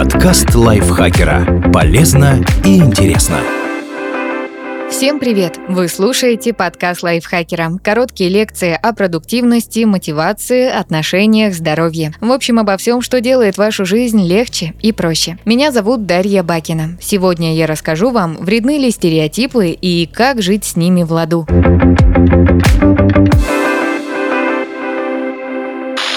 Подкаст лайфхакера. Полезно и интересно. Всем привет! Вы слушаете подкаст лайфхакера. Короткие лекции о продуктивности, мотивации, отношениях, здоровье. В общем, обо всем, что делает вашу жизнь легче и проще. Меня зовут Дарья Бакина. Сегодня я расскажу вам, вредны ли стереотипы и как жить с ними в ладу.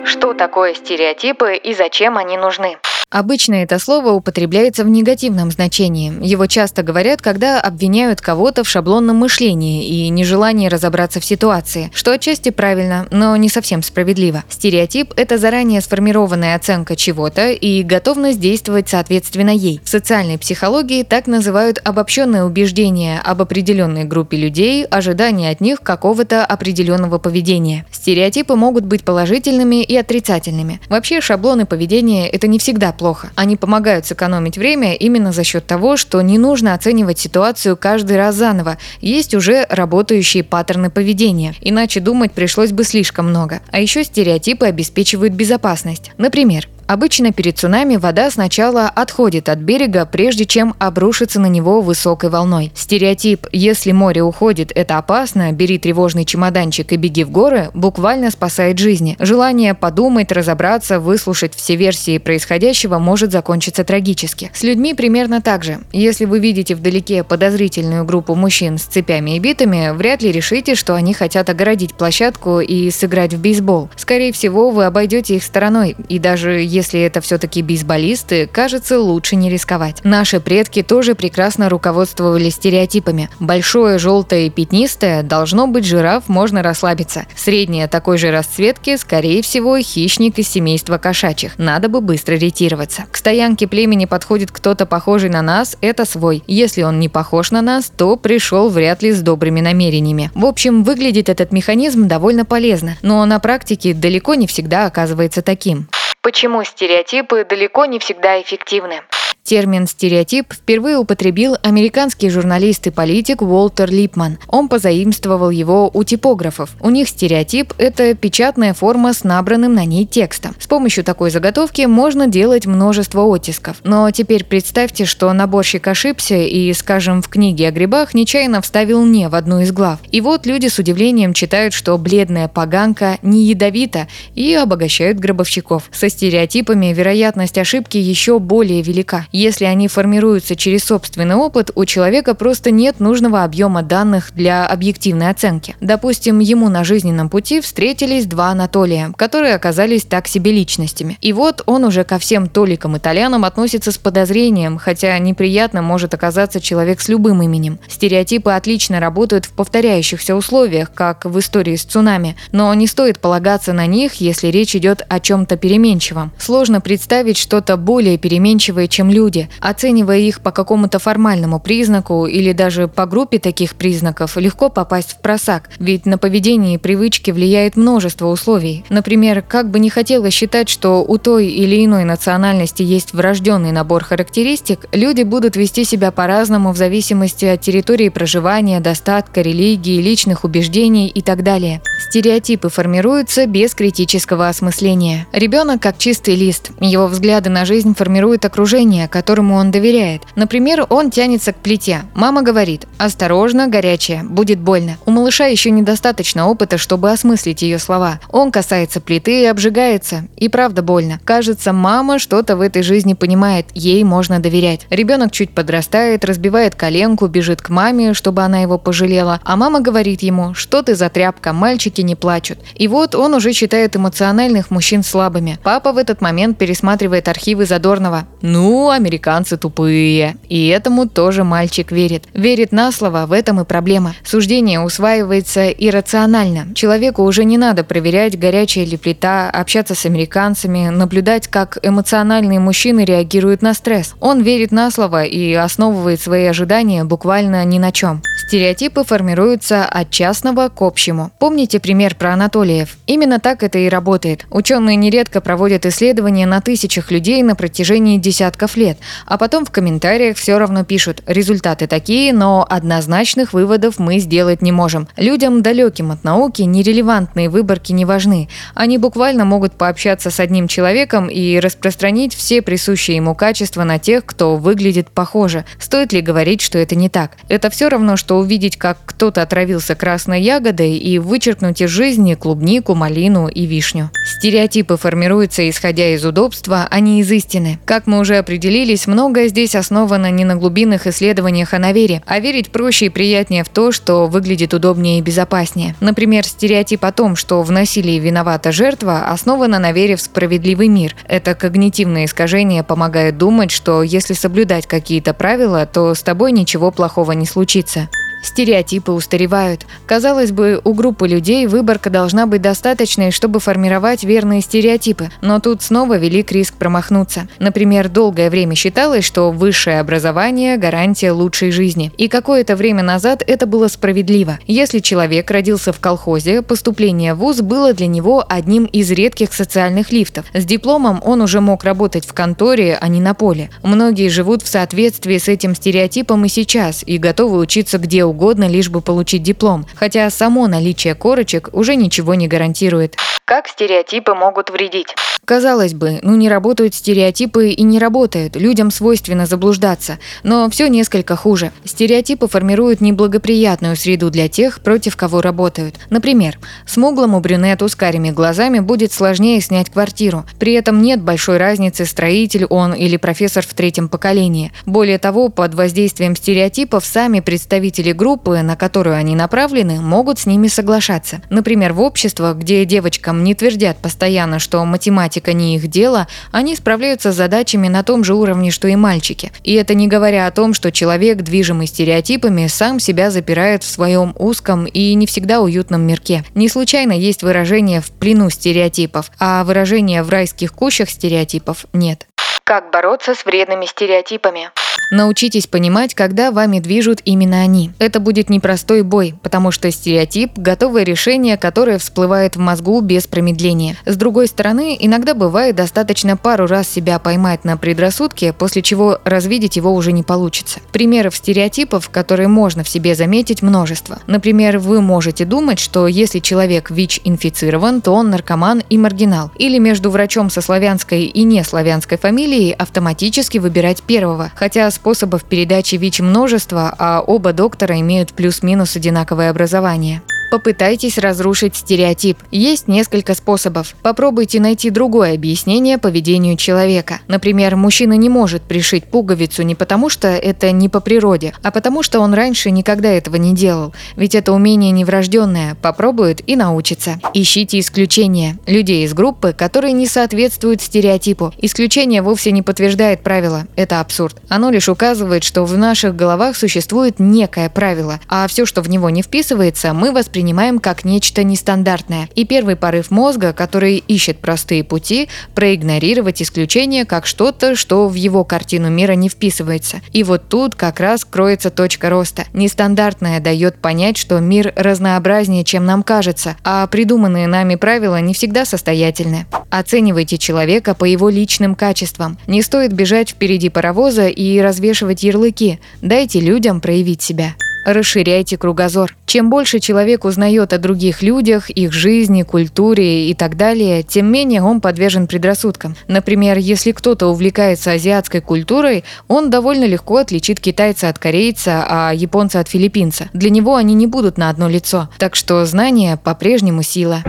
Что такое стереотипы и зачем они нужны? Обычно это слово употребляется в негативном значении. Его часто говорят, когда обвиняют кого-то в шаблонном мышлении и нежелании разобраться в ситуации, что отчасти правильно, но не совсем справедливо. Стереотип – это заранее сформированная оценка чего-то и готовность действовать соответственно ей. В социальной психологии так называют обобщенное убеждение об определенной группе людей, ожидания от них какого-то определенного поведения. Стереотипы могут быть положительными и отрицательными. Вообще шаблоны поведения – это не всегда плохо. Они помогают сэкономить время именно за счет того, что не нужно оценивать ситуацию каждый раз заново. Есть уже работающие паттерны поведения, иначе думать пришлось бы слишком много. А еще стереотипы обеспечивают безопасность. Например, Обычно перед цунами вода сначала отходит от берега, прежде чем обрушиться на него высокой волной. Стереотип «если море уходит, это опасно, бери тревожный чемоданчик и беги в горы» буквально спасает жизни. Желание подумать, разобраться, выслушать все версии происходящего может закончиться трагически. С людьми примерно так же. Если вы видите вдалеке подозрительную группу мужчин с цепями и битами, вряд ли решите, что они хотят огородить площадку и сыграть в бейсбол. Скорее всего, вы обойдете их стороной, и даже если это все-таки бейсболисты, кажется, лучше не рисковать. Наши предки тоже прекрасно руководствовались стереотипами. Большое, желтое и пятнистое должно быть жираф, можно расслабиться. Среднее такой же расцветки, скорее всего, хищник из семейства кошачьих. Надо бы быстро ретироваться. К стоянке племени подходит кто-то похожий на нас, это свой. Если он не похож на нас, то пришел вряд ли с добрыми намерениями. В общем, выглядит этот механизм довольно полезно, но на практике далеко не всегда оказывается таким. Почему стереотипы далеко не всегда эффективны? Термин «стереотип» впервые употребил американский журналист и политик Уолтер Липман. Он позаимствовал его у типографов. У них стереотип – это печатная форма с набранным на ней текстом. С помощью такой заготовки можно делать множество оттисков. Но теперь представьте, что наборщик ошибся и, скажем, в книге о грибах нечаянно вставил «не» в одну из глав. И вот люди с удивлением читают, что бледная поганка не ядовита и обогащают гробовщиков. Со стереотипами вероятность ошибки еще более велика. Если они формируются через собственный опыт, у человека просто нет нужного объема данных для объективной оценки. Допустим, ему на жизненном пути встретились два Анатолия, которые оказались так себе личностями. И вот он уже ко всем толикам-итальянам относится с подозрением, хотя неприятно может оказаться человек с любым именем. Стереотипы отлично работают в повторяющихся условиях, как в истории с цунами, но не стоит полагаться на них, если речь идет о чем-то переменчивом. Сложно представить что-то более переменчивое, чем люди, люди, оценивая их по какому-то формальному признаку или даже по группе таких признаков, легко попасть в просак, ведь на поведение и привычки влияет множество условий. Например, как бы не хотелось считать, что у той или иной национальности есть врожденный набор характеристик, люди будут вести себя по-разному в зависимости от территории проживания, достатка, религии, личных убеждений и так далее. Стереотипы формируются без критического осмысления. Ребенок как чистый лист. Его взгляды на жизнь формирует окружение, которому он доверяет. Например, он тянется к плите. Мама говорит «Осторожно, горячая, будет больно». У малыша еще недостаточно опыта, чтобы осмыслить ее слова. Он касается плиты и обжигается. И правда больно. Кажется, мама что-то в этой жизни понимает, ей можно доверять. Ребенок чуть подрастает, разбивает коленку, бежит к маме, чтобы она его пожалела. А мама говорит ему «Что ты за тряпка, мальчики не плачут». И вот он уже считает эмоциональных мужчин слабыми. Папа в этот момент пересматривает архивы Задорнова. Ну, а американцы тупые. И этому тоже мальчик верит. Верит на слово, в этом и проблема. Суждение усваивается иррационально. Человеку уже не надо проверять, горячая ли плита, общаться с американцами, наблюдать, как эмоциональные мужчины реагируют на стресс. Он верит на слово и основывает свои ожидания буквально ни на чем. Стереотипы формируются от частного к общему. Помните пример про Анатолиев? Именно так это и работает. Ученые нередко проводят исследования на тысячах людей на протяжении десятков лет. Лет, а потом в комментариях все равно пишут «результаты такие, но однозначных выводов мы сделать не можем». Людям, далеким от науки, нерелевантные выборки не важны. Они буквально могут пообщаться с одним человеком и распространить все присущие ему качества на тех, кто выглядит похоже. Стоит ли говорить, что это не так? Это все равно, что увидеть, как кто-то отравился красной ягодой и вычеркнуть из жизни клубнику, малину и вишню. Стереотипы формируются исходя из удобства, а не из истины. Как мы уже определились, многое здесь основано не на глубинных исследованиях, а на вере. А верить проще и приятнее в то, что выглядит удобнее и безопаснее. Например, стереотип о том, что в насилии виновата жертва, основана на вере в справедливый мир. Это когнитивное искажение помогает думать, что если соблюдать какие-то правила, то с тобой ничего плохого не случится. Стереотипы устаревают. Казалось бы, у группы людей выборка должна быть достаточной, чтобы формировать верные стереотипы, но тут снова велик риск промахнуться. Например, долгое время считалось, что высшее образование – гарантия лучшей жизни. И какое-то время назад это было справедливо. Если человек родился в колхозе, поступление в ВУЗ было для него одним из редких социальных лифтов. С дипломом он уже мог работать в конторе, а не на поле. Многие живут в соответствии с этим стереотипом и сейчас, и готовы учиться где угодно угодно, лишь бы получить диплом, хотя само наличие корочек уже ничего не гарантирует. Как стереотипы могут вредить? Казалось бы, ну не работают стереотипы и не работают, людям свойственно заблуждаться, но все несколько хуже. Стереотипы формируют неблагоприятную среду для тех, против кого работают. Например, смуглому брюнету с карими глазами будет сложнее снять квартиру. При этом нет большой разницы, строитель он или профессор в третьем поколении. Более того, под воздействием стереотипов сами представители группы, на которую они направлены, могут с ними соглашаться. Например, в обществах, где девочкам не твердят постоянно, что математика не их дело, они справляются с задачами на том же уровне, что и мальчики. И это не говоря о том, что человек, движимый стереотипами, сам себя запирает в своем узком и не всегда уютном мирке. Не случайно есть выражение «в плену стереотипов», а выражение «в райских кущах стереотипов» нет. Как бороться с вредными стереотипами? Научитесь понимать, когда вами движут именно они. Это будет непростой бой, потому что стереотип – готовое решение, которое всплывает в мозгу без промедления. С другой стороны, иногда бывает достаточно пару раз себя поймать на предрассудке, после чего развидеть его уже не получится. Примеров стереотипов, которые можно в себе заметить, множество. Например, вы можете думать, что если человек ВИЧ-инфицирован, то он наркоман и маргинал. Или между врачом со славянской и не славянской фамилией автоматически выбирать первого, хотя способов передачи ВИЧ множество, а оба доктора имеют плюс-минус одинаковое образование. Попытайтесь разрушить стереотип. Есть несколько способов. Попробуйте найти другое объяснение поведению человека. Например, мужчина не может пришить пуговицу не потому, что это не по природе, а потому, что он раньше никогда этого не делал. Ведь это умение неврожденное. Попробует и научится. Ищите исключения. Людей из группы, которые не соответствуют стереотипу. Исключение вовсе не подтверждает правило. Это абсурд. Оно лишь указывает, что в наших головах существует некое правило, а все, что в него не вписывается, мы воспринимаем воспринимаем как нечто нестандартное. И первый порыв мозга, который ищет простые пути, проигнорировать исключение как что-то, что в его картину мира не вписывается. И вот тут как раз кроется точка роста. Нестандартное дает понять, что мир разнообразнее, чем нам кажется, а придуманные нами правила не всегда состоятельны. Оценивайте человека по его личным качествам. Не стоит бежать впереди паровоза и развешивать ярлыки. Дайте людям проявить себя. Расширяйте кругозор. Чем больше человек узнает о других людях, их жизни, культуре и так далее, тем менее он подвержен предрассудкам. Например, если кто-то увлекается азиатской культурой, он довольно легко отличит китайца от корейца, а японца от филиппинца. Для него они не будут на одно лицо. Так что знание по-прежнему сила.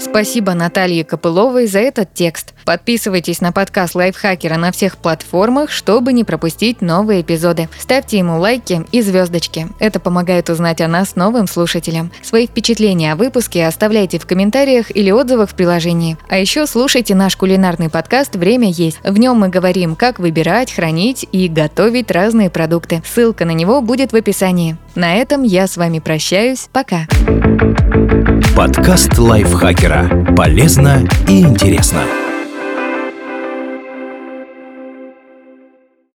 Спасибо Наталье Копыловой за этот текст. Подписывайтесь на подкаст Лайфхакера на всех платформах, чтобы не пропустить новые эпизоды. Ставьте ему лайки и звездочки. Это помогает узнать о нас новым слушателям. Свои впечатления о выпуске оставляйте в комментариях или отзывах в приложении. А еще слушайте наш кулинарный подкаст «Время есть». В нем мы говорим, как выбирать, хранить и готовить разные продукты. Ссылка на него будет в описании. На этом я с вами прощаюсь. Пока. Подкаст лайфхакера. Полезно и интересно.